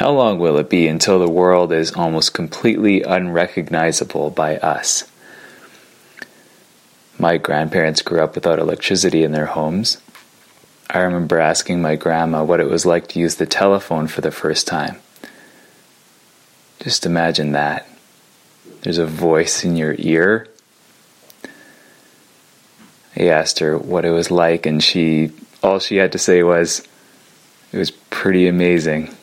How long will it be until the world is almost completely unrecognizable by us? My grandparents grew up without electricity in their homes. I remember asking my grandma what it was like to use the telephone for the first time. Just imagine that. There's a voice in your ear. I asked her what it was like, and she all she had to say was, "It was pretty amazing."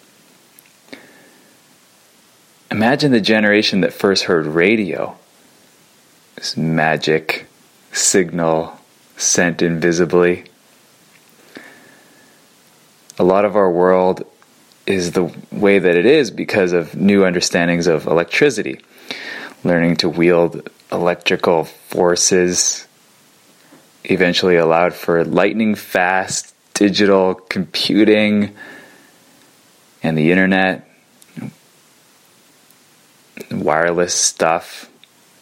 Imagine the generation that first heard radio. This magic signal sent invisibly. A lot of our world is the way that it is because of new understandings of electricity, learning to wield electrical forces eventually allowed for lightning fast digital computing and the internet wireless stuff,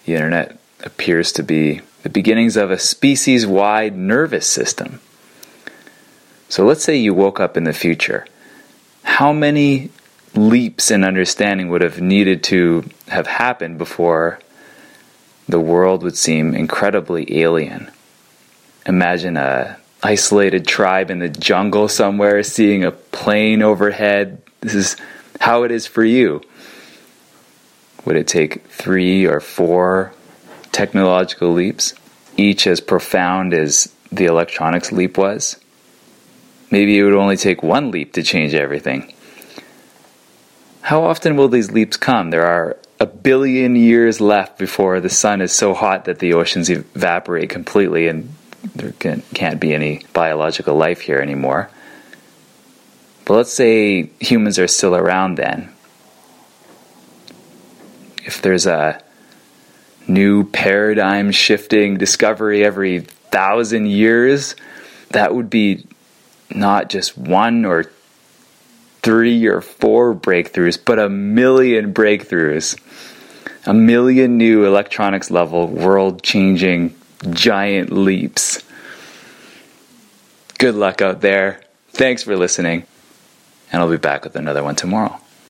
the internet appears to be the beginnings of a species wide nervous system. So let's say you woke up in the future. How many leaps in understanding would have needed to have happened before the world would seem incredibly alien? Imagine a isolated tribe in the jungle somewhere seeing a plane overhead. This is how it is for you. Would it take three or four technological leaps, each as profound as the electronics leap was? Maybe it would only take one leap to change everything. How often will these leaps come? There are a billion years left before the sun is so hot that the oceans evaporate completely and there can, not be any biological life here anymore. But let's say humans are still around then if there's a new paradigm shifting discovery every thousand years, that would be not just one or three or four breakthroughs, but a million breakthroughs. A million new electronics level, world changing giant leaps. Good luck out there. Thanks for listening, and I'll be back with another one tomorrow.